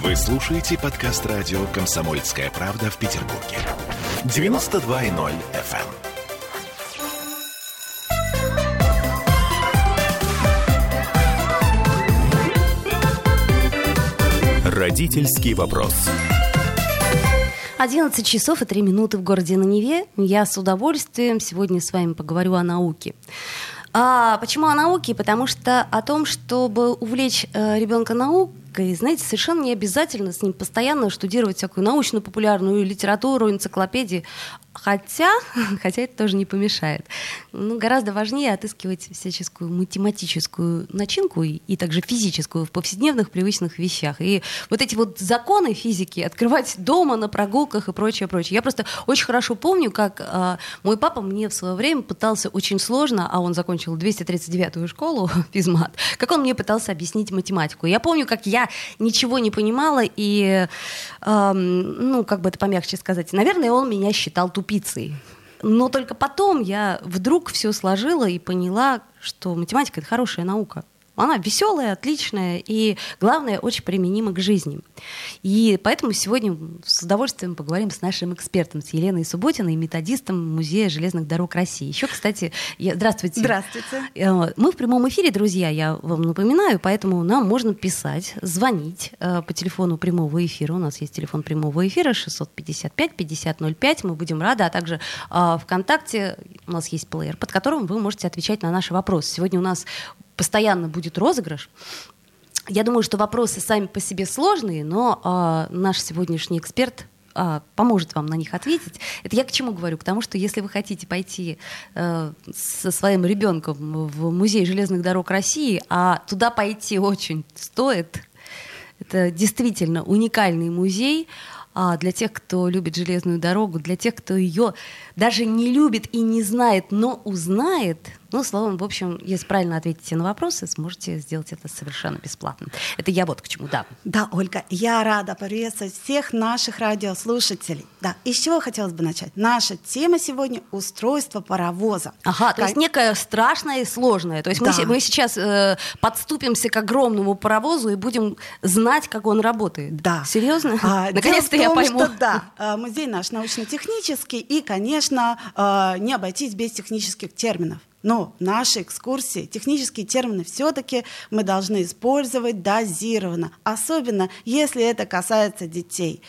Вы слушаете подкаст радио «Комсомольская правда» в Петербурге. 92.0 FM. Родительский вопрос. 11 часов и 3 минуты в городе на Неве. Я с удовольствием сегодня с вами поговорю о науке. А почему о науке? Потому что о том, чтобы увлечь э, ребенка наукой, знаете, совершенно не обязательно с ним постоянно штудировать всякую научно-популярную литературу, энциклопедии. Хотя, хотя это тоже не помешает. Ну, гораздо важнее отыскивать всяческую математическую начинку и, и также физическую в повседневных привычных вещах. И вот эти вот законы физики открывать дома, на прогулках и прочее, прочее. Я просто очень хорошо помню, как э, мой папа мне в свое время пытался очень сложно, а он закончил 239-ю школу физмат, как он мне пытался объяснить математику. Я помню, как я ничего не понимала и, э, ну, как бы это помягче сказать, наверное, он меня считал тупым тупицей. Но только потом я вдруг все сложила и поняла, что математика это хорошая наука. Она веселая, отличная и, главное, очень применима к жизни. И поэтому сегодня с удовольствием поговорим с нашим экспертом, с Еленой Субботиной, методистом Музея железных дорог России. Еще, кстати, я... здравствуйте. Здравствуйте. Э, мы в прямом эфире, друзья, я вам напоминаю, поэтому нам можно писать, звонить э, по телефону прямого эфира. У нас есть телефон прямого эфира 655-5005. Мы будем рады, а также э, ВКонтакте у нас есть плеер, под которым вы можете отвечать на наши вопросы. Сегодня у нас постоянно будет розыгрыш. Я думаю, что вопросы сами по себе сложные, но э, наш сегодняшний эксперт э, поможет вам на них ответить. Это я к чему говорю? К тому, что если вы хотите пойти э, со своим ребенком в музей железных дорог России, а туда пойти очень стоит, это действительно уникальный музей а, для тех, кто любит железную дорогу, для тех, кто ее даже не любит и не знает, но узнает, ну, словом, в общем, если правильно ответите на вопросы, сможете сделать это совершенно бесплатно. Это я вот к чему, да. Да, Ольга, я рада приветствовать всех наших радиослушателей. Да, и с чего хотелось бы начать? Наша тема сегодня — устройство паровоза. Ага, как... то есть некое страшное и сложное. То есть да. мы, мы сейчас э, подступимся к огромному паровозу и будем знать, как он работает. Да. Серьезно? А, Наконец-то я пойму. Что, да, э, музей наш научно-технический, и, конечно, э, не обойтись без технических терминов. Но наши экскурсии, технические термины все-таки мы должны использовать дозированно, особенно если это касается детей.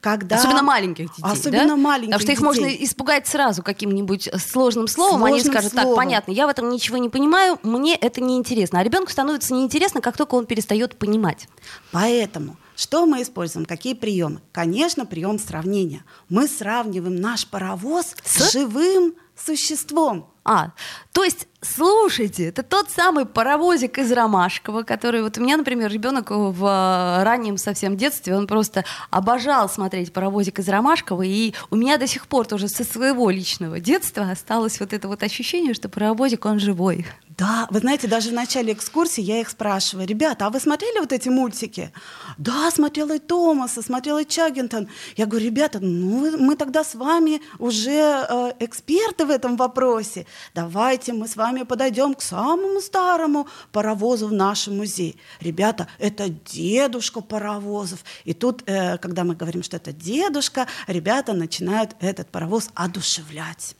Когда... Особенно маленьких детей. Особенно да? маленьких Потому что их детей. можно испугать сразу каким-нибудь сложным словом. Сложным Они скажут, словом. так, понятно, я в этом ничего не понимаю, мне это неинтересно. А ребенку становится неинтересно, как только он перестает понимать. Поэтому что мы используем? Какие приемы? Конечно, прием сравнения. Мы сравниваем наш паровоз с, с живым существом. А, то есть, слушайте, это тот самый паровозик из Ромашкова, который вот у меня, например, ребенок в э, раннем совсем детстве, он просто обожал смотреть паровозик из Ромашкова, и у меня до сих пор тоже со своего личного детства осталось вот это вот ощущение, что паровозик, он живой. Да, вы знаете, даже в начале экскурсии я их спрашиваю, ребята, а вы смотрели вот эти мультики? Да, смотрела и Томаса, смотрела и Чаггинтон. Я говорю, ребята, ну мы тогда с вами уже э, эксперты в этом вопросе. Давайте мы с вами подойдем к самому старому паровозу в нашем музее. Ребята, это дедушка паровозов. И тут, э, когда мы говорим, что это дедушка, ребята начинают этот паровоз одушевлять.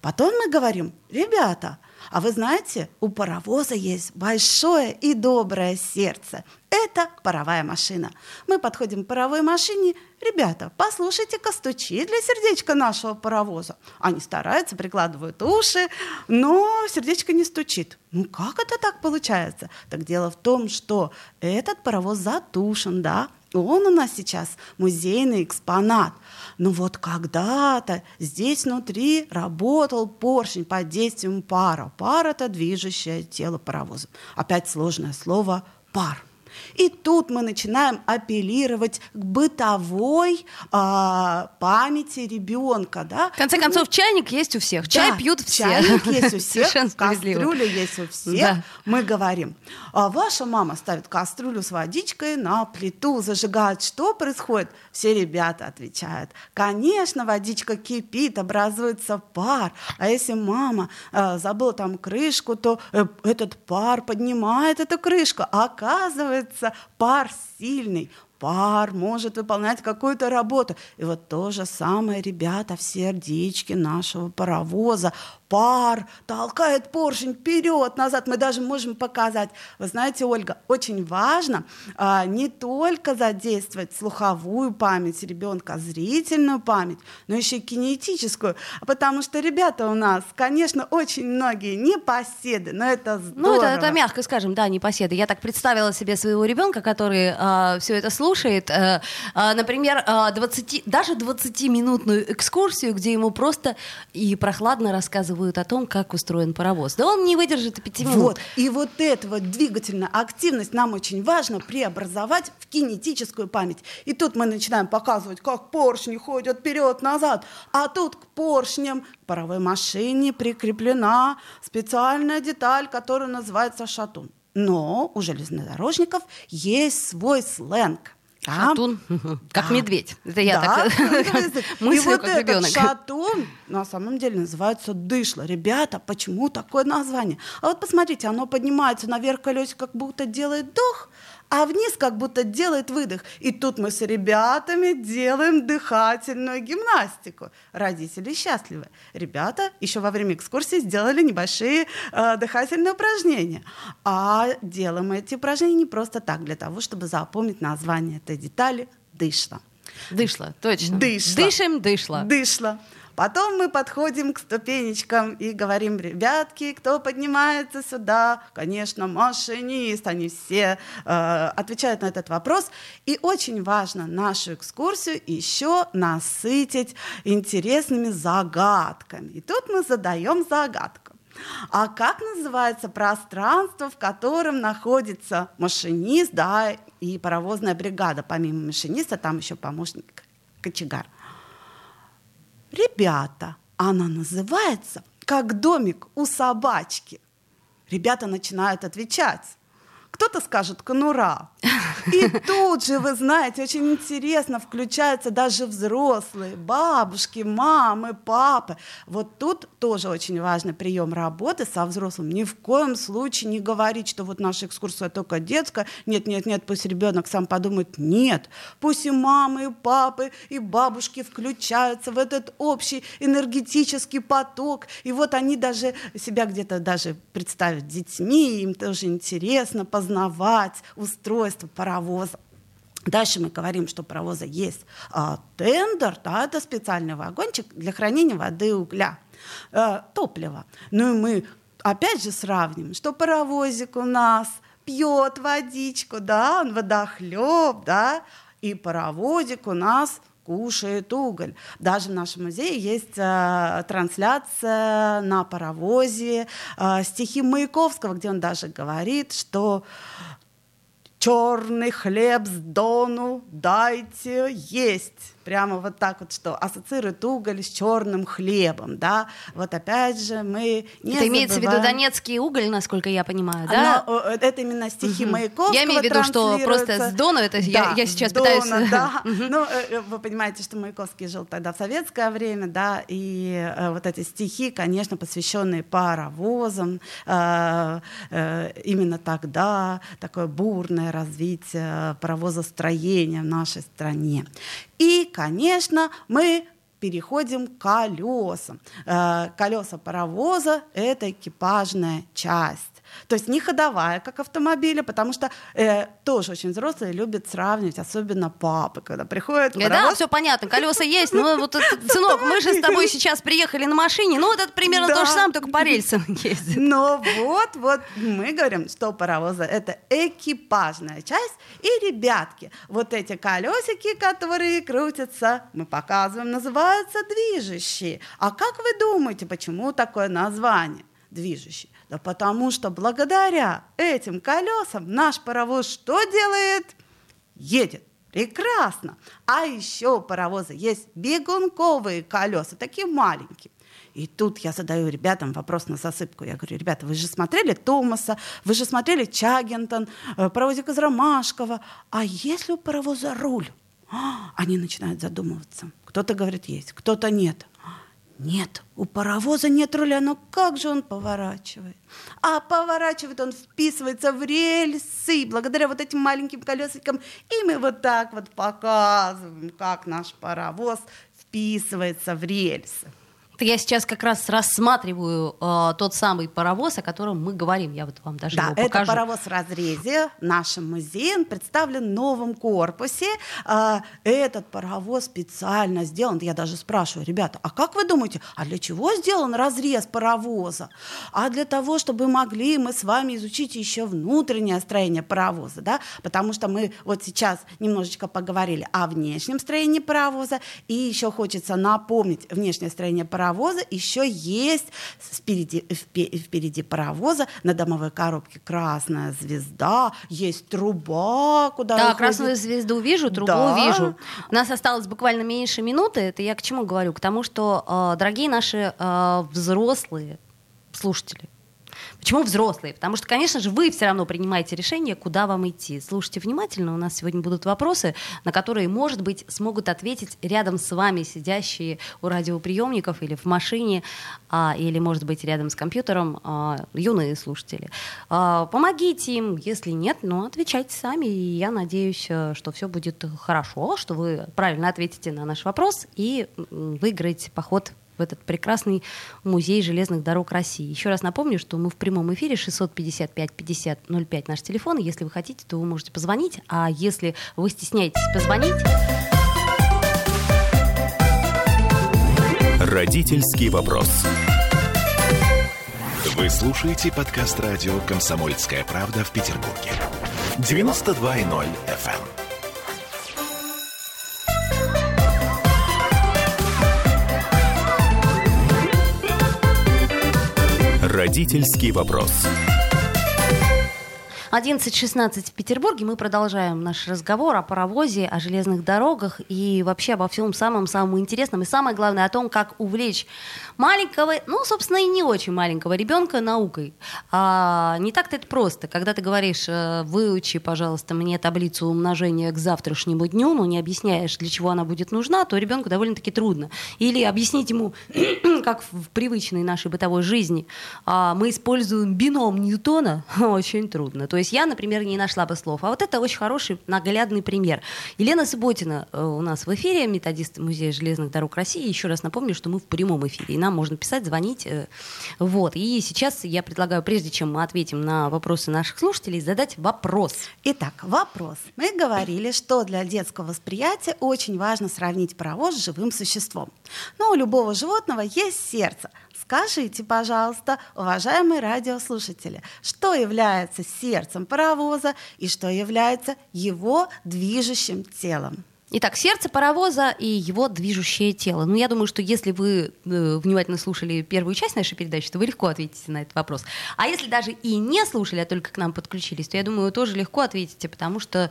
Потом мы говорим, ребята, а вы знаете, у паровоза есть большое и доброе сердце. Это паровая машина. Мы подходим к паровой машине. Ребята, послушайте-ка стучит для сердечка нашего паровоза. Они стараются, прикладывают уши, но сердечко не стучит. Ну как это так получается? Так дело в том, что этот паровоз затушен, да, он у нас сейчас музейный экспонат. Но вот когда-то здесь внутри работал поршень под действием пара. Пар — это движущее тело паровоза. Опять сложное слово «пар». И тут мы начинаем апеллировать к бытовой а, памяти ребенка. Да? В конце концов, чайник есть у всех. Чай да, пьют все. Чайник есть у всех, кастрюля есть у всех. Да. Мы говорим, а ваша мама ставит кастрюлю с водичкой на плиту, зажигает. Что происходит? Все ребята отвечают. Конечно, водичка кипит, образуется пар. А если мама э, забыла там крышку, то э, этот пар поднимает эту крышку. А оказывается, пар сильный, пар может выполнять какую-то работу. И вот то же самое, ребята, в сердечке нашего паровоза пар толкает поршень вперед, назад. Мы даже можем показать. Вы знаете, Ольга, очень важно а, не только задействовать слуховую память ребенка, зрительную память, но еще и кинетическую. Потому что ребята у нас, конечно, очень многие непоседы, но это здорово. Ну, это, это мягко скажем, да, непоседы. Я так представила себе своего ребенка, который а, все это слушает. Э, э, например, э, 20, даже 20-минутную экскурсию, где ему просто и прохладно рассказывают о том, как устроен паровоз. Да он не выдержит и пяти минут. Вот. И вот эту вот двигательную активность нам очень важно преобразовать в кинетическую память. И тут мы начинаем показывать, как поршни ходят вперед-назад. А тут к поршням к паровой машине прикреплена специальная деталь, которая называется шатун. Но у железнодорожников есть свой сленг. Шатун, как да. медведь. Это я да, так мыслю, вот как ребенок. шатун на самом деле называется дышло. Ребята, почему такое название? А вот посмотрите, оно поднимается наверх колесик, как будто делает дох, а вниз как будто делает выдох. И тут мы с ребятами делаем дыхательную гимнастику. Родители счастливы. Ребята еще во время экскурсии сделали небольшие э, дыхательные упражнения. А делаем эти упражнения не просто так, для того, чтобы запомнить название этой детали «дышло». Дышло, точно. Дышло. Дышим, дышло. Дышло. Потом мы подходим к ступенечкам и говорим, ребятки, кто поднимается сюда? Конечно, машинист. Они все э, отвечают на этот вопрос. И очень важно нашу экскурсию еще насытить интересными загадками. И тут мы задаем загадку. А как называется пространство, в котором находится машинист, да, и паровозная бригада? Помимо машиниста, там еще помощник кочегар. Ребята, она называется как домик у собачки. Ребята начинают отвечать. Кто-то скажет конура. И тут же, вы знаете, очень интересно включаются даже взрослые, бабушки, мамы, папы. Вот тут тоже очень важный прием работы со взрослым. Ни в коем случае не говорить, что вот наша экскурсия только детская. Нет, нет, нет, пусть ребенок сам подумает. Нет, пусть и мамы, и папы, и бабушки включаются в этот общий энергетический поток. И вот они даже себя где-то даже представят детьми, им тоже интересно, познавать устройство паровоза. Дальше мы говорим, что у паровоза есть а, тендер, да, это специальный вагончик для хранения воды и угля, а, топлива. Ну и мы опять же сравним, что паровозик у нас пьет водичку, да, он водохлеб, да, и паровозик у нас кушает уголь. Даже в нашем музее есть э, трансляция на паровозе э, стихи Маяковского, где он даже говорит, что черный хлеб с дону дайте есть прямо вот так вот, что ассоциирует уголь с черным хлебом, да, вот опять же мы не Это имеется в виду донецкий уголь, насколько я понимаю, да? Но, э, это именно стихи угу. Маяковского Я имею в виду, что просто с Дона, это да, я, я сейчас Дона, пытаюсь... да, ну, э, э, вы понимаете, что Маяковский жил тогда в советское время, да, и вот эти стихи, конечно, посвященные паровозам, именно тогда такое бурное развитие паровозостроения в нашей стране. И, конечно, мы переходим к колесам. Колеса паровоза – это экипажная часть. То есть не ходовая, как автомобили, потому что э, тоже очень взрослые любят сравнивать, особенно папы, когда приходят. Паровоз... Да, все понятно, колеса есть, ну вот, сынок, мы же с тобой сейчас приехали на машине, ну вот это примерно то же самое, только по рельсам ездит. Но вот, вот мы говорим, что паровоза это экипажная часть, и, ребятки, вот эти колесики, которые крутятся, мы показываем, называются движущие. А как вы думаете, почему такое название? движущий. Да потому что благодаря этим колесам наш паровоз что делает? Едет. Прекрасно. А еще у паровоза есть бегунковые колеса, такие маленькие. И тут я задаю ребятам вопрос на засыпку. Я говорю, ребята, вы же смотрели Томаса, вы же смотрели Чагентон, э, паровозик из Ромашкова. А если у паровоза руль? А, они начинают задумываться. Кто-то говорит, есть, кто-то нет. Нет, у паровоза нет руля, но как же он поворачивает? А поворачивает он, вписывается в рельсы, благодаря вот этим маленьким колесикам, и мы вот так вот показываем, как наш паровоз вписывается в рельсы. Я сейчас как раз рассматриваю э, тот самый паровоз, о котором мы говорим. Я вот вам даже да, его покажу. это паровоз в разрезе в нашем музее. Он представлен в новом корпусе. Э, этот паровоз специально сделан. Я даже спрашиваю, ребята, а как вы думаете, а для чего сделан разрез паровоза? А для того, чтобы могли мы с вами изучить еще внутреннее строение паровоза, да? Потому что мы вот сейчас немножечко поговорили о внешнем строении паровоза, и еще хочется напомнить внешнее строение паровоза паровоза еще есть впереди, впереди паровоза на домовой коробке красная звезда, есть труба, куда Да, выходит... красную звезду вижу, трубу да. вижу. У нас осталось буквально меньше минуты. Это я к чему говорю? К тому, что, э, дорогие наши э, взрослые слушатели, Почему взрослые? Потому что, конечно же, вы все равно принимаете решение, куда вам идти. Слушайте внимательно, у нас сегодня будут вопросы, на которые, может быть, смогут ответить рядом с вами сидящие у радиоприемников или в машине, а, или, может быть, рядом с компьютером а, юные слушатели. А, помогите им, если нет, ну, отвечайте сами, и я надеюсь, э, что все будет хорошо, что вы правильно ответите на наш вопрос и выиграете поход в этот прекрасный музей железных дорог России. Еще раз напомню, что мы в прямом эфире 655 50 05 наш телефон. Если вы хотите, то вы можете позвонить, а если вы стесняетесь позвонить... Родительский вопрос. Вы слушаете подкаст радио «Комсомольская правда» в Петербурге. 92.0 FM. Родительский вопрос. 11.16 в Петербурге. Мы продолжаем наш разговор о паровозе, о железных дорогах и вообще обо всем самом-самом интересном. И самое главное о том, как увлечь маленького, ну, собственно, и не очень маленького ребенка наукой. А, не так-то это просто. Когда ты говоришь, э, выучи, пожалуйста, мне таблицу умножения к завтрашнему дню, но не объясняешь, для чего она будет нужна, то ребенку довольно-таки трудно. Или объяснить ему, как в привычной нашей бытовой жизни, а, мы используем бином Ньютона, очень трудно. То есть я, например, не нашла бы слов. А вот это очень хороший наглядный пример. Елена Субботина э, у нас в эфире, методист Музея железных дорог России. Еще раз напомню, что мы в прямом эфире, и нам можно писать, звонить. Э, вот. И сейчас я предлагаю, прежде чем мы ответим на вопросы наших слушателей, задать вопрос. Итак, вопрос. Мы говорили, что для детского восприятия очень важно сравнить паровоз с живым существом. Но у любого животного есть сердце – Скажите, пожалуйста, уважаемые радиослушатели, что является сердцем паровоза и что является его движущим телом? Итак, сердце паровоза и его движущее тело. Ну, я думаю, что если вы э, внимательно слушали первую часть нашей передачи, то вы легко ответите на этот вопрос. А если даже и не слушали, а только к нам подключились, то я думаю, вы тоже легко ответите, потому что,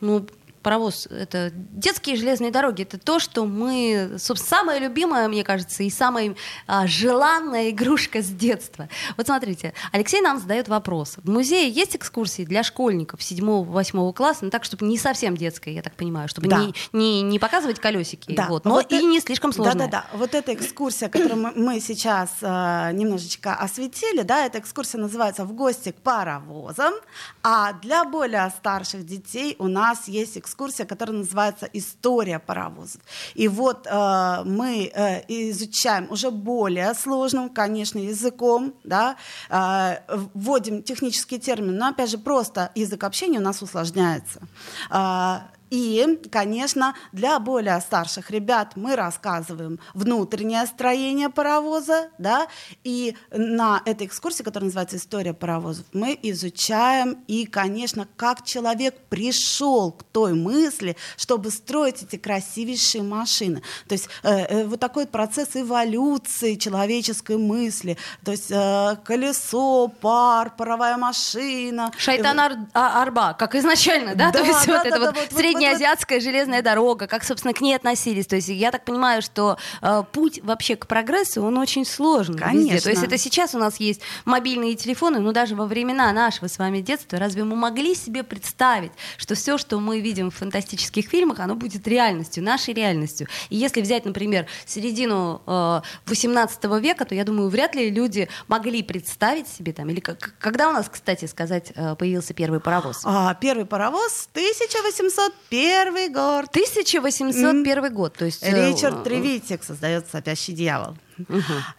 ну, паровоз — это детские железные дороги. Это то, что мы, собственно, самая любимая, мне кажется, и самая а, желанная игрушка с детства. Вот смотрите, Алексей нам задает вопрос. В музее есть экскурсии для школьников 7-8 класса, ну так, чтобы не совсем детская, я так понимаю, чтобы да. не, не, не показывать колесики, да. вот, но вот и это, не слишком сложная. Да-да-да, вот эта экскурсия, которую мы сейчас э, немножечко осветили, да, эта экскурсия называется «В гости к паровозам», а для более старших детей у нас есть экскурсия экскурсия, которая называется «История паровозов». И вот э, мы э, изучаем уже более сложным, конечно, языком, да, э, вводим технические термины, но, опять же, просто язык общения у нас усложняется. Э, и, конечно, для более старших ребят мы рассказываем внутреннее строение паровоза, да, и на этой экскурсии, которая называется «История паровозов», мы изучаем и, конечно, как человек пришел к той мысли, чтобы строить эти красивейшие машины. То есть э, э, вот такой процесс эволюции человеческой мысли, то есть э, колесо, пар, паровая машина. Шайтан Ар- а, Арба, как изначально, да? да то есть да, вот да, это да, вот, вот среднее среднеазиатская железная дорога, как, собственно, к ней относились. То есть я так понимаю, что э, путь вообще к прогрессу, он очень сложный. Конечно. Везде. То есть это сейчас у нас есть мобильные телефоны, но даже во времена нашего с вами детства, разве мы могли себе представить, что все, что мы видим в фантастических фильмах, оно будет реальностью, нашей реальностью. И если взять, например, середину э, 18 века, то я думаю, вряд ли люди могли представить себе там, или как, когда у нас, кстати сказать, э, появился первый паровоз? А, первый паровоз 1801 год. 1801 год, то есть... э, Ричард Тревитик создает «Сопящий дьявол».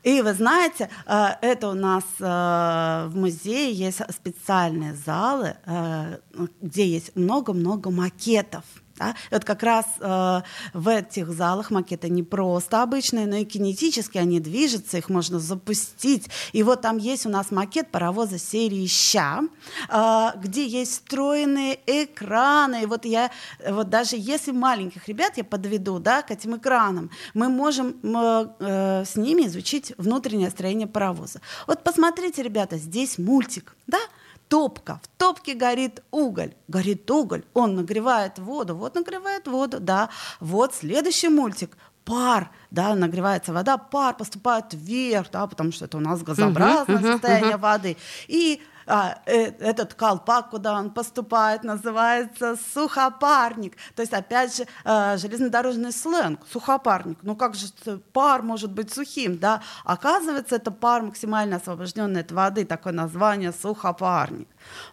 И вы знаете, э, это у нас э, в музее есть специальные залы, э, где есть много-много макетов. Да? Вот как раз э, в этих залах макеты не просто обычные, но и кинетически они движутся, их можно запустить. И вот там есть у нас макет паровоза серии «Ща», э, где есть встроенные экраны. И вот я, вот даже если маленьких ребят я подведу да, к этим экранам, мы можем э, с ними изучить внутреннее строение паровоза. Вот посмотрите, ребята, здесь мультик, да? Топка. В топке горит уголь. Горит уголь. Он нагревает воду. Вот нагревает воду, да. Вот следующий мультик. Пар, да, нагревается вода, пар поступает вверх, да, потому что это у нас газообразное мгм, состояние воды. И а, э, этот колпак, куда он поступает, называется сухопарник. То есть, опять же, э, железнодорожный сленг, сухопарник. Ну как же пар может быть сухим, да? Оказывается, это пар максимально освобожденный от воды, такое название сухопарник.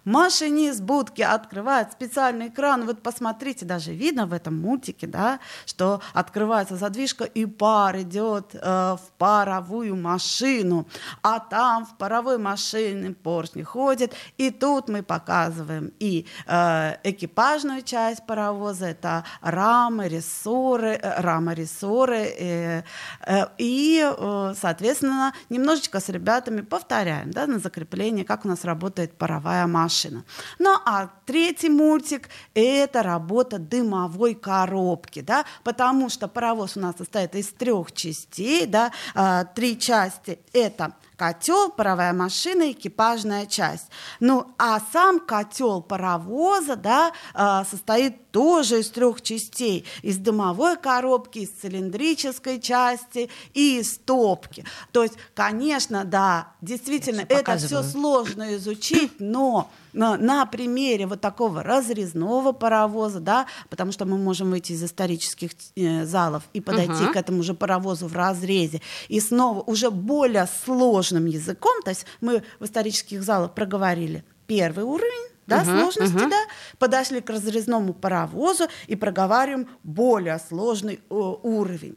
Машинист будки открывает специальный экран. Вот посмотрите, даже видно в этом мультике, да, что открывается задвижка, и пар идет э, в паровую машину. А там в паровой машине поршни ходят. И тут мы показываем и э, экипажную часть паровоза, это рамы, рессоры, э, рамы, рессоры. э, э, и, э, соответственно, немножечко с ребятами повторяем да, на закрепление, как у нас работает паровая машина. Ну а третий мультик – это работа дымовой коробки, да, потому что паровоз у нас состоит из трех частей, да, а, три части – это котел, паровая машина, экипажная часть. Ну, а сам котел паровоза, да, а, состоит тоже из трех частей. Из дымовой коробки, из цилиндрической части и из топки. То есть, конечно, да, действительно, это все сложно изучить, но на, на примере вот такого разрезного паровоза, да, потому что мы можем выйти из исторических э, залов и подойти Мгм. к этому же паровозу в разрезе, и снова уже более сложным языком, то есть мы в исторических залах проговорили первый уровень, да, Мгм, сложности, мгм. да, подошли к разрезному паровозу и проговариваем более сложный э, уровень.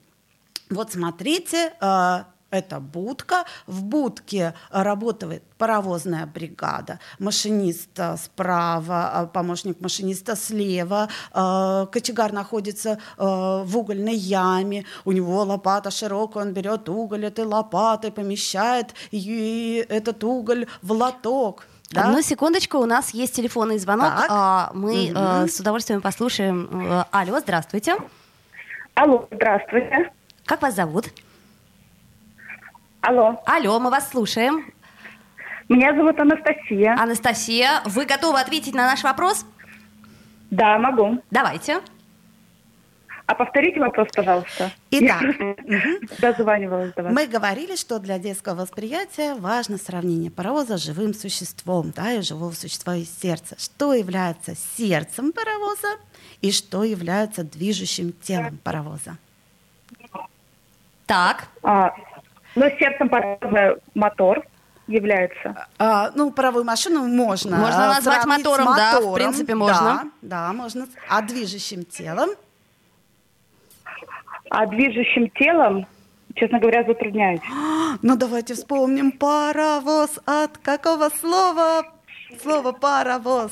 Вот смотрите, э, это будка. В будке работает паровозная бригада. Машинист э, справа, помощник машиниста слева. Кочегар находится в угольной яме. У него лопата широкая, он берет уголь этой лопатой, помещает и этот уголь в лоток. Да? Одну секундочку, у нас есть телефонный звонок. Так. А, Мы э, с удовольствием послушаем. Э, Алло, здравствуйте. Алло, здравствуйте. Как вас зовут? Алло, Алло, мы вас слушаем. меня зовут Анастасия. Анастасия, вы готовы ответить на наш вопрос? Да, могу. Давайте. А повторите вопрос, пожалуйста. Итак, дозванивалась до вас. Мы говорили, что для детского восприятия важно сравнение паровоза с живым существом, да, и живого существа из сердца. Что является сердцем паровоза и что является движущим телом паровоза? Так, А, но сердцем паровоза мотор является. А, ну, паровую машину можно Можно а, назвать с мотором, да, в принципе, можно. Да, да, можно. А движущим телом? А движущим телом, честно говоря, затрудняюсь. Ну, давайте вспомним паровоз. От какого слова? Слово паровоз.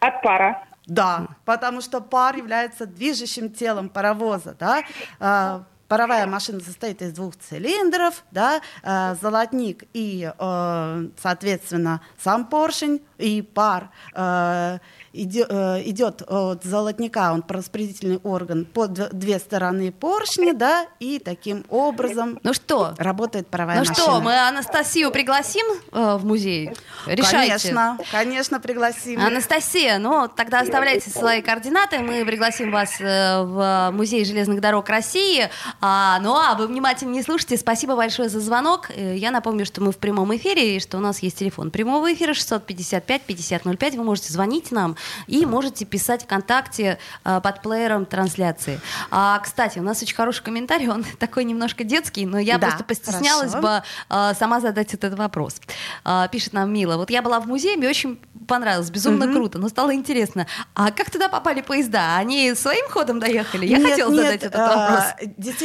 От пара. Да, потому что пар является движущим телом паровоза, да. Паровая машина состоит из двух цилиндров, да, э, золотник и, э, соответственно, сам поршень и пар э, идет от золотника, он распределительный орган, по две стороны поршни, да, и таким образом ну что? работает паровая ну машина. Ну что, мы Анастасию пригласим в музей? Решайте. Конечно, конечно, пригласим. Анастасия, ну тогда оставляйте свои координаты, мы пригласим вас в Музей железных дорог России. А, ну а вы внимательно не слушайте. Спасибо большое за звонок. Э, я напомню, что мы в прямом эфире и что у нас есть телефон прямого эфира 655-5005. Вы можете звонить нам и можете писать ВКонтакте э, под плеером трансляции. А, кстати, у нас очень хороший комментарий, он такой немножко детский, но я да, просто постеснялась хорошо. бы а, сама задать этот вопрос. А, пишет нам Мила. Вот я была в музее, мне очень понравилось, безумно угу. круто, но стало интересно, а как туда попали поезда? Они своим ходом доехали? Я нет, хотела нет, задать этот вопрос.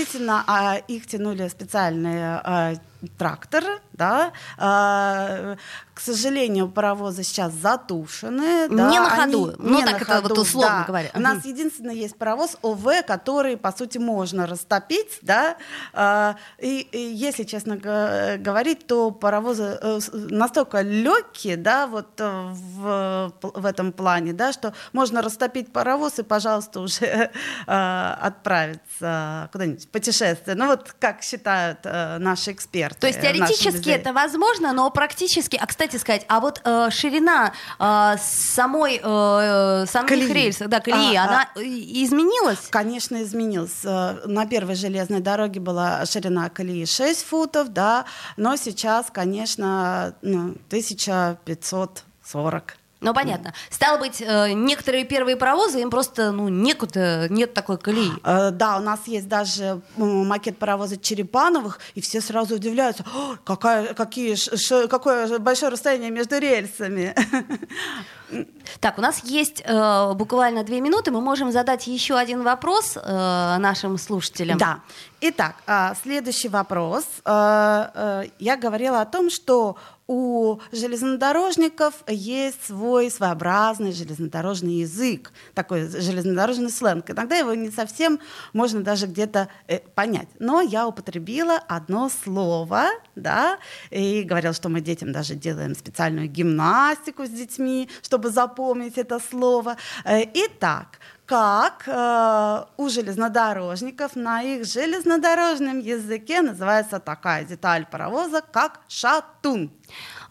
Действительно, а, их тянули специальные а, тракторы, да. А, к сожалению, паровозы сейчас затушены. Не да, на ходу, они, ну не так на это ходу, вот условно да. говоря. У нас единственный есть паровоз ОВ, который, по сути, можно растопить, да. А, и, и если честно говорить, то паровозы э, настолько легкие, да, вот э, в, в этом плане, да, что можно растопить паровоз и, пожалуйста, уже э, отправиться куда-нибудь в путешествие. Ну вот как считают наши эксперты. То есть теоретически это возможно, но практически, а кстати сказать, а вот э, ширина э, самой э, самих колеи. рельс, да, колеи, а, она а... изменилась? Конечно, изменилась. Э, на первой железной дороге была ширина колеи 6 футов, да, но сейчас, конечно, ну, 1540 ну, понятно. Стало быть, э, некоторые первые паровозы, им просто ну, некуда, нет такой колеи. Э, да, у нас есть даже макет паровоза Черепановых, и все сразу удивляются, какая, какие, ш, какое большое расстояние между рельсами. Так, у нас есть э, буквально две минуты, мы можем задать еще один вопрос э, нашим слушателям. Да. Итак, э, следующий вопрос. Э, э, я говорила о том, что у железнодорожников есть свой своеобразный железнодорожный язык, такой железнодорожный сленг. Иногда его не совсем можно даже где-то э, понять. Но я употребила одно слово, да, и говорила, что мы детям даже делаем специальную гимнастику с детьми, чтобы запомнить это слово. Э, итак, как э, у железнодорожников на их железнодорожном языке называется такая деталь паровоза, как шатун.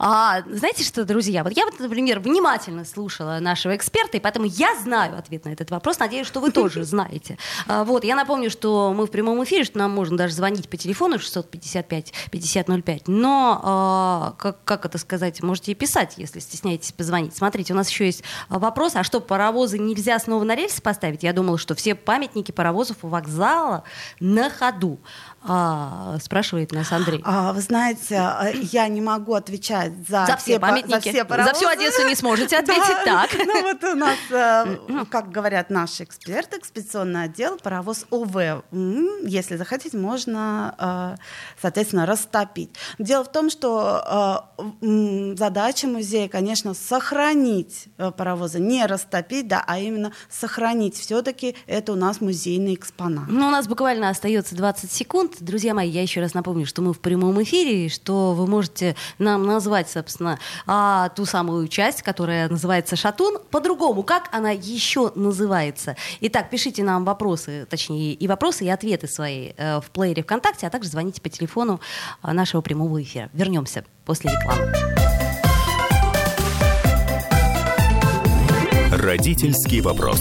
А, знаете что, друзья, вот я вот, например, внимательно слушала нашего эксперта, и поэтому я знаю ответ на этот вопрос. Надеюсь, что вы тоже знаете. А, вот, я напомню, что мы в прямом эфире, что нам можно даже звонить по телефону 655-5005. Но, а, как, как это сказать, можете и писать, если стесняетесь позвонить. Смотрите, у нас еще есть вопрос, а что, паровозы нельзя снова на рельсы поставить? Я думала, что все памятники паровозов у вокзала на ходу. А, спрашивает нас Андрей. А, вы знаете, я не могу отвечать за, за все памятники, за, все за всю Одессу не сможете ответить да. так. Ну вот у нас, э, как говорят наши эксперты, экспедиционный отдел, паровоз ОВ. Если захотите, можно, э, соответственно, растопить. Дело в том, что э, задача музея, конечно, сохранить паровозы, не растопить, да, а именно сохранить. Все-таки это у нас музейный экспонат. Ну, у нас буквально остается 20 секунд момент, друзья мои, я еще раз напомню, что мы в прямом эфире, что вы можете нам назвать, собственно, а, ту самую часть, которая называется «Шатун». По-другому, как она еще называется? Итак, пишите нам вопросы, точнее, и вопросы, и ответы свои э, в плеере ВКонтакте, а также звоните по телефону э, нашего прямого эфира. Вернемся после рекламы. Родительский вопрос.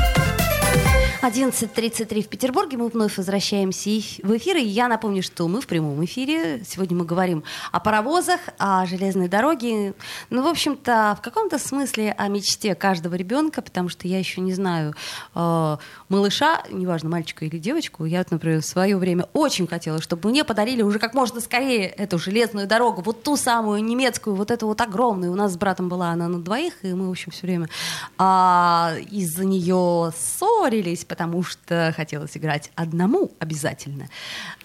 11.33 в Петербурге. Мы вновь возвращаемся в эфир. И я напомню, что мы в прямом эфире. Сегодня мы говорим о паровозах, о железной дороге. Ну, в общем-то, в каком-то смысле о мечте каждого ребенка, потому что я еще не знаю э, малыша, неважно, мальчика или девочку. Я, вот, например, в свое время очень хотела, чтобы мне подарили уже как можно скорее эту железную дорогу, вот ту самую немецкую, вот эту вот огромную. У нас с братом была она на двоих, и мы, в общем, все время а, из-за нее ссорились, потому что хотелось играть одному обязательно.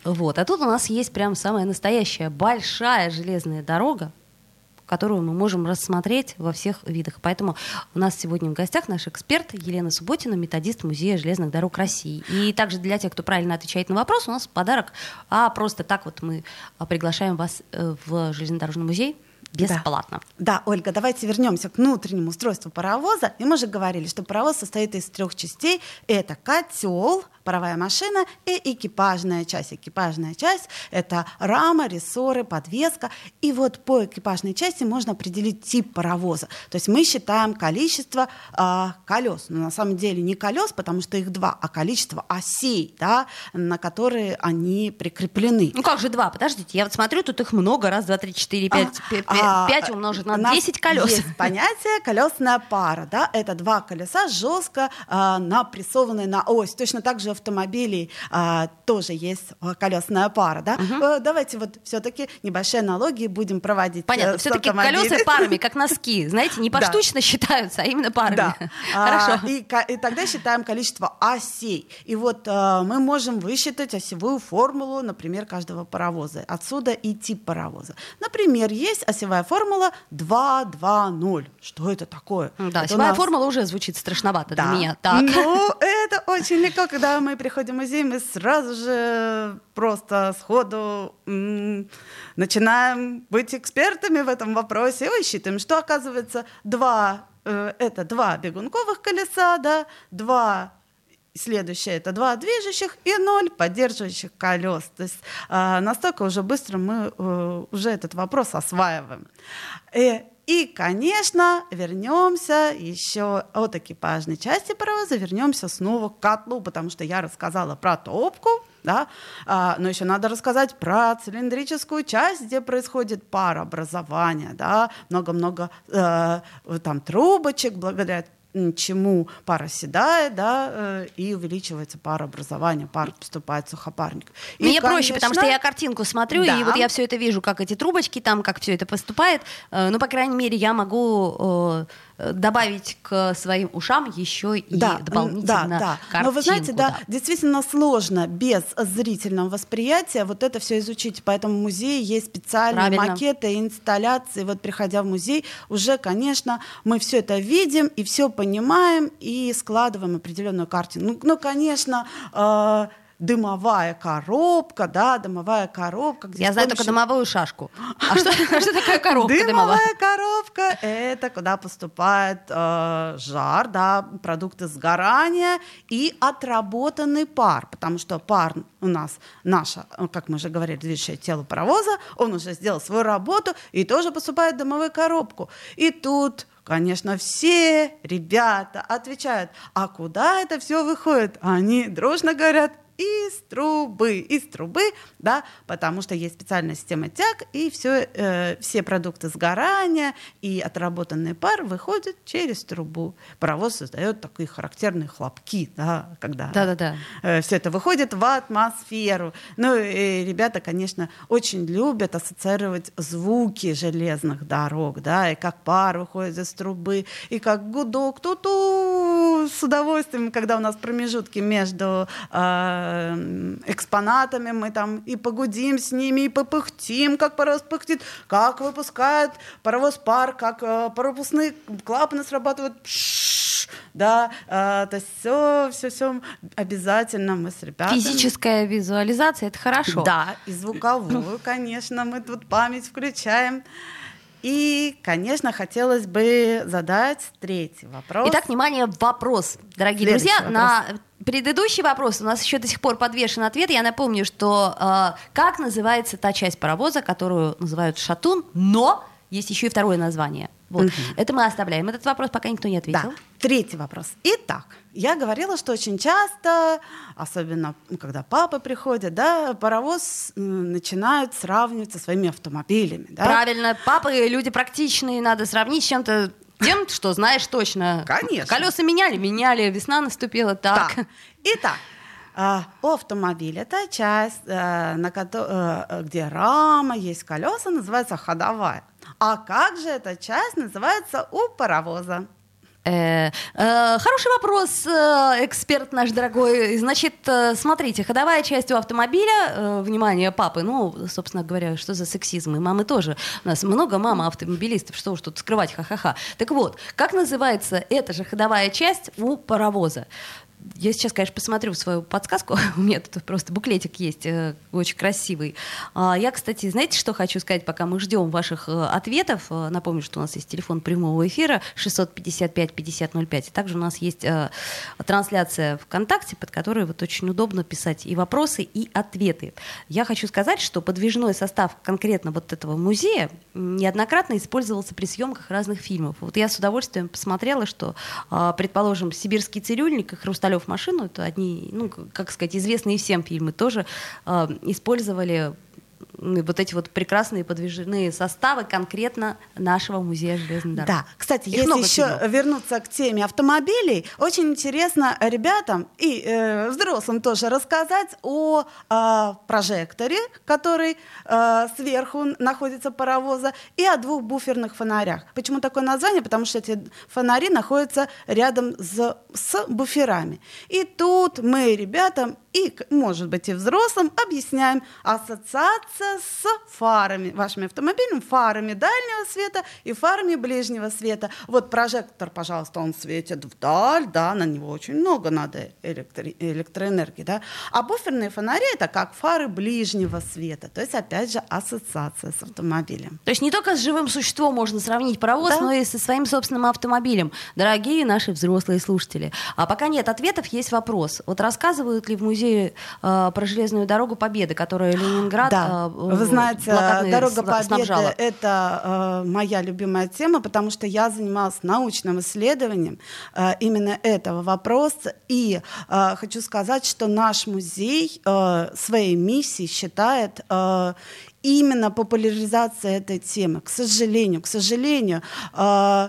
Вот. А тут у нас есть прям самая настоящая большая железная дорога, которую мы можем рассмотреть во всех видах. Поэтому у нас сегодня в гостях наш эксперт Елена Субботина, методист Музея железных дорог России. И также для тех, кто правильно отвечает на вопрос, у нас подарок, а просто так вот мы приглашаем вас э, в железнодорожный музей бесплатно. Да. да, Ольга, давайте вернемся к внутреннему устройству паровоза. И мы же говорили, что паровоз состоит из трех частей. Это котел, паровая машина и экипажная часть. Экипажная часть — это рама, рессоры, подвеска. И вот по экипажной части можно определить тип паровоза. То есть мы считаем количество э, колес. Но на самом деле не колес, потому что их два, а количество осей, да, на которые они прикреплены. Ну как же два? Подождите, я вот смотрю, тут их много. Раз, два, три, четыре, пять. А, пять умножить на десять колес. Есть понятие колесная пара. Да? Это два колеса жестко э, напрессованные на ось. Точно так же автомобилей а, тоже есть а, колесная пара, да? Угу. Давайте вот все-таки небольшие аналогии будем проводить. Э, Понятно, все-таки колеса парами, как носки, знаете, не поштучно да. считаются, а именно парами. Да. Хорошо. А, и, и тогда считаем количество осей. И вот а, мы можем высчитать осевую формулу, например, каждого паровоза. Отсюда и тип паровоза. Например, есть осевая формула 2, 2, 0. Что это такое? Да, это осевая нас... формула уже звучит страшновато да. для меня. Так. Ну, это очень легко, когда мы приходим в музей, мы сразу же просто сходу м- начинаем быть экспертами в этом вопросе и высчитываем, что оказывается два, э, это два бегунковых колеса, да, два Следующее это два движущих и ноль поддерживающих колес. То есть э, настолько уже быстро мы э, уже этот вопрос осваиваем. Э, и, конечно, вернемся еще от экипажной части паровоза, вернемся снова к котлу, потому что я рассказала про топку, да, а, но еще надо рассказать про цилиндрическую часть, где происходит парообразование, да, много-много э, там трубочек, благодаря чему пара седает, да, э, и увеличивается парообразование, пар поступает сухопарник. И, Мне конечно... проще, потому что я картинку смотрю, да. и вот я все это вижу, как эти трубочки там, как все это поступает. Э, ну, по крайней мере, я могу э, добавить к своим ушам еще и да, дополнительно да, да. картинку. Но вы знаете, да, да, действительно сложно без зрительного восприятия вот это все изучить. Поэтому в музее есть специальные Правильно. макеты, инсталляции. Вот приходя в музей, уже, конечно, мы все это видим и все понимаем и складываем определенную картину. Ну, ну конечно, э, дымовая коробка, да, дымовая коробка. Я знаю помощью... только дымовую шашку. А что, что такое коробка дымовая? Дымовая коробка — это куда поступает э, жар, да, продукты сгорания и отработанный пар, потому что пар у нас наша, как мы уже говорили, движущее тело паровоза, он уже сделал свою работу и тоже поступает в дымовую коробку. И тут Конечно, все ребята отвечают, а куда это все выходит? Они дружно говорят, из трубы, из трубы, да, потому что есть специальная система тяг, и все, э, все продукты сгорания и отработанный пар выходят через трубу. Паровоз создает такие характерные хлопки, да, когда да -да -да. Э, все это выходит в атмосферу. Ну, и ребята, конечно, очень любят ассоциировать звуки железных дорог, да, и как пар выходит из трубы, и как гудок, ту-ту, с удовольствием, когда у нас промежутки между э, Э, экспонатами, мы там и погудим с ними, и попыхтим, как паровоз пыхтит, как выпускает паровоз пар, как э, паропускные клапаны срабатывают, да, э, то есть все, все, все обязательно мы с ребятами. Физическая визуализация, это хорошо. Да, и звуковую, конечно, мы тут память включаем. И, конечно, хотелось бы задать третий вопрос. Итак, внимание, вопрос, дорогие Следующий друзья. Вопрос. На предыдущий вопрос у нас еще до сих пор подвешен ответ. Я напомню, что э, как называется та часть паровоза, которую называют шатун, но есть еще и второе название. Вот. Это мы оставляем. Этот вопрос пока никто не ответил. Да. Третий вопрос. Итак, я говорила, что очень часто, особенно ну, когда папы приходят, да, паровоз начинают сравнивать со своими автомобилями. Да? Правильно, папы люди практичные, надо сравнить с чем-то тем, что знаешь точно. Конечно. Колеса меняли, меняли, весна наступила, так. Так. Итак, а, у автомобиля это часть, э, на э, где рама, есть колеса, называется ходовая. А как же эта часть называется у паровоза? Э, э, Хороший вопрос, э, эксперт наш дорогой. Значит, смотрите, ходовая часть у автомобиля, внимание, папы, ну, собственно говоря, что за сексизм, и мамы тоже. У нас много мам автомобилистов, что уж тут скрывать, ха-ха-ха. Так вот, как называется эта же ходовая часть у паровоза? Я сейчас, конечно, посмотрю свою подсказку. У меня тут просто буклетик есть, э, очень красивый. А, Я, кстати, знаете, что хочу сказать, пока мы ждем ваших э, ответов? Э, Напомню, что у нас есть телефон прямого эфира 655-5005. И также у нас есть трансляция ВКонтакте, под которой вот очень удобно писать и вопросы, и ответы. Я хочу сказать, что подвижной состав конкретно вот этого музея неоднократно использовался при съемках разных фильмов. Вот я с удовольствием посмотрела, что, а, предположим, «Сибирский цирюльник» и «Хрусталев машину» — это одни, ну, как сказать, известные всем фильмы, тоже а, использовали вот эти вот прекрасные подвижные составы конкретно нашего музея железной дороги. Да, кстати, Их если еще фильмов. вернуться к теме автомобилей, очень интересно ребятам и э, взрослым тоже рассказать о э, прожекторе, который э, сверху находится паровоза, и о двух буферных фонарях. Почему такое название? Потому что эти фонари находятся рядом с, с буферами. И тут мы ребятам и, может быть, и взрослым объясняем ассоциация с фарами, вашими автомобилями, фарами дальнего света и фарами ближнего света. Вот прожектор, пожалуйста, он светит вдаль, да, на него очень много надо электри- электроэнергии, да. А буферные фонари это как фары ближнего света, то есть опять же ассоциация с автомобилем. То есть не только с живым существом можно сравнить паровоз, Да. но и со своим собственным автомобилем. Дорогие наши взрослые слушатели. А пока нет ответов, есть вопрос. Вот рассказывают ли в музее э, про железную дорогу Победы, которая Ленинград Да, э, вы знаете, блокадной дорога Победы снабжала? это э, моя любимая тема, потому что я занималась научным исследованием э, именно этого вопроса. И э, хочу сказать, что наш музей э, своей миссией считает э, именно популяризация этой темы. К сожалению, к сожалению, э,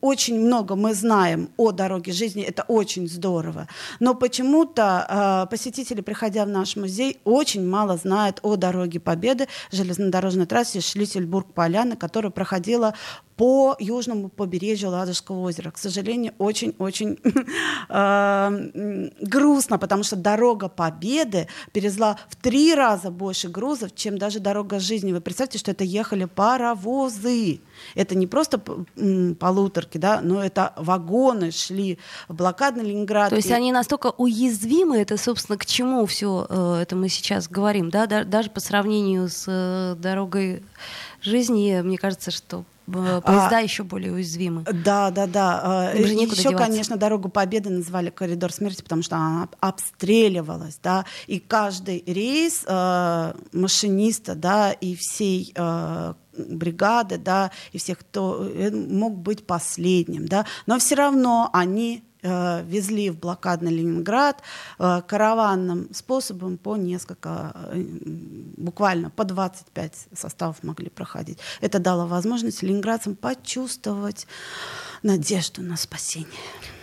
очень много мы знаем о дороге жизни, это очень здорово. Но почему-то э, посетители, приходя в наш музей, очень мало знают о дороге Победы, железнодорожной трассе Шлиссельбург-Поляна, которая проходила по южному побережью Ладожского озера. К сожалению, очень-очень э, грустно, потому что дорога Победы перевезла в три раза больше грузов, чем даже дорога жизни. Вы представьте, что это ехали паровозы. Это не просто полуторки, да, но это вагоны шли в блокадный Ленинград. То есть они настолько уязвимы, это, собственно, к чему все это мы сейчас говорим, да, Да- даже по сравнению с э, дорогой жизни, мне кажется, что э, поезда еще более уязвимы. Да, да, да. Некуда Еще, деваться. конечно, дорогу Победы называли коридор смерти, потому что она обстреливалась, да, и каждый рейс э, машиниста, да, и всей э, бригады, да, и всех, кто э, мог быть последним, да, но все равно они везли в блокадный Ленинград э, караванным способом по несколько, э, буквально по 25 составов могли проходить. Это дало возможность ленинградцам почувствовать надежду на спасение.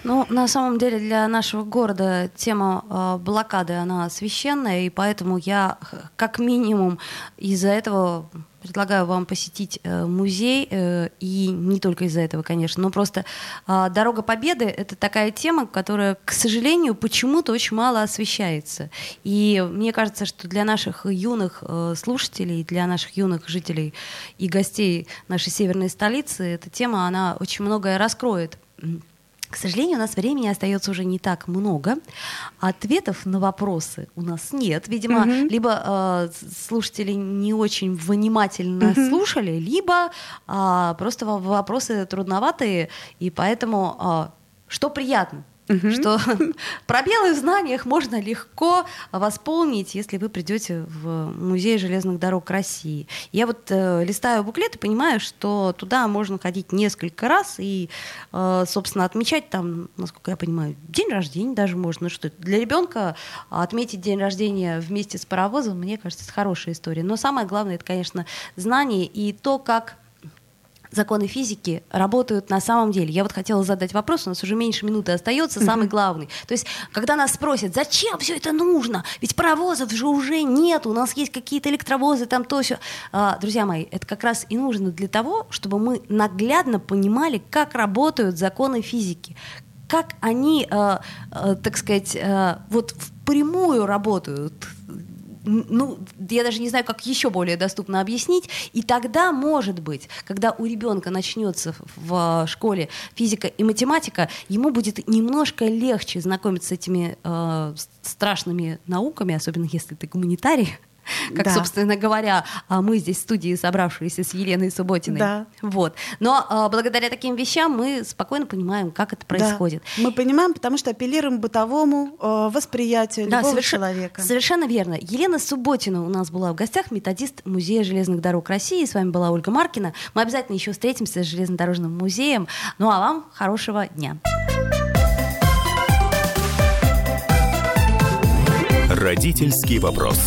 Ну, на самом деле для нашего города тема э, блокады, она священная, и поэтому я как минимум из-за этого предлагаю вам посетить э, музей, э, и не только из-за этого, конечно, но просто э, Дорога Победы — это такая тема, которая, к сожалению, почему-то очень мало освещается. И мне кажется, что для наших юных э, слушателей, для наших юных жителей и гостей нашей северной столицы эта тема, она очень многое раскроет. К сожалению, у нас времени остается уже не так много. Ответов на вопросы у нас нет. Видимо, либо э, слушатели не очень внимательно слушали, либо а, просто во- вопросы трудноватые, и поэтому а, что приятно. Что пробелы в знаниях можно легко восполнить, если вы придете в музей железных дорог России. Я вот э, листаю буклет и понимаю, что туда можно ходить несколько раз и, э, собственно, отмечать там, насколько я понимаю, день рождения даже можно. Что для ребенка отметить день рождения вместе с паровозом, мне кажется, это хорошая история. Но самое главное, это, конечно, знание и то, как законы физики работают на самом деле. Я вот хотела задать вопрос, у нас уже меньше минуты остается, самый главный. То есть, когда нас спросят, зачем все это нужно? Ведь паровозов же уже нет, у нас есть какие-то электровозы, там то все. А, друзья мои, это как раз и нужно для того, чтобы мы наглядно понимали, как работают законы физики, как они, э, э, так сказать, э, вот впрямую работают ну, я даже не знаю, как еще более доступно объяснить. И тогда, может быть, когда у ребенка начнется в школе физика и математика, ему будет немножко легче знакомиться с этими э, страшными науками, особенно если ты гуманитарий, как, да. собственно говоря, а мы здесь в студии, собравшиеся с Еленой Субботиной. Да. Вот. Но а, благодаря таким вещам мы спокойно понимаем, как это происходит. Да. Мы понимаем, потому что апеллируем к бытовому э, восприятию да, любого соверш... человека. Совершенно верно. Елена Субботина у нас была в гостях, методист Музея железных дорог России. С вами была Ольга Маркина. Мы обязательно еще встретимся с железнодорожным музеем. Ну а вам хорошего дня. Родительский вопрос.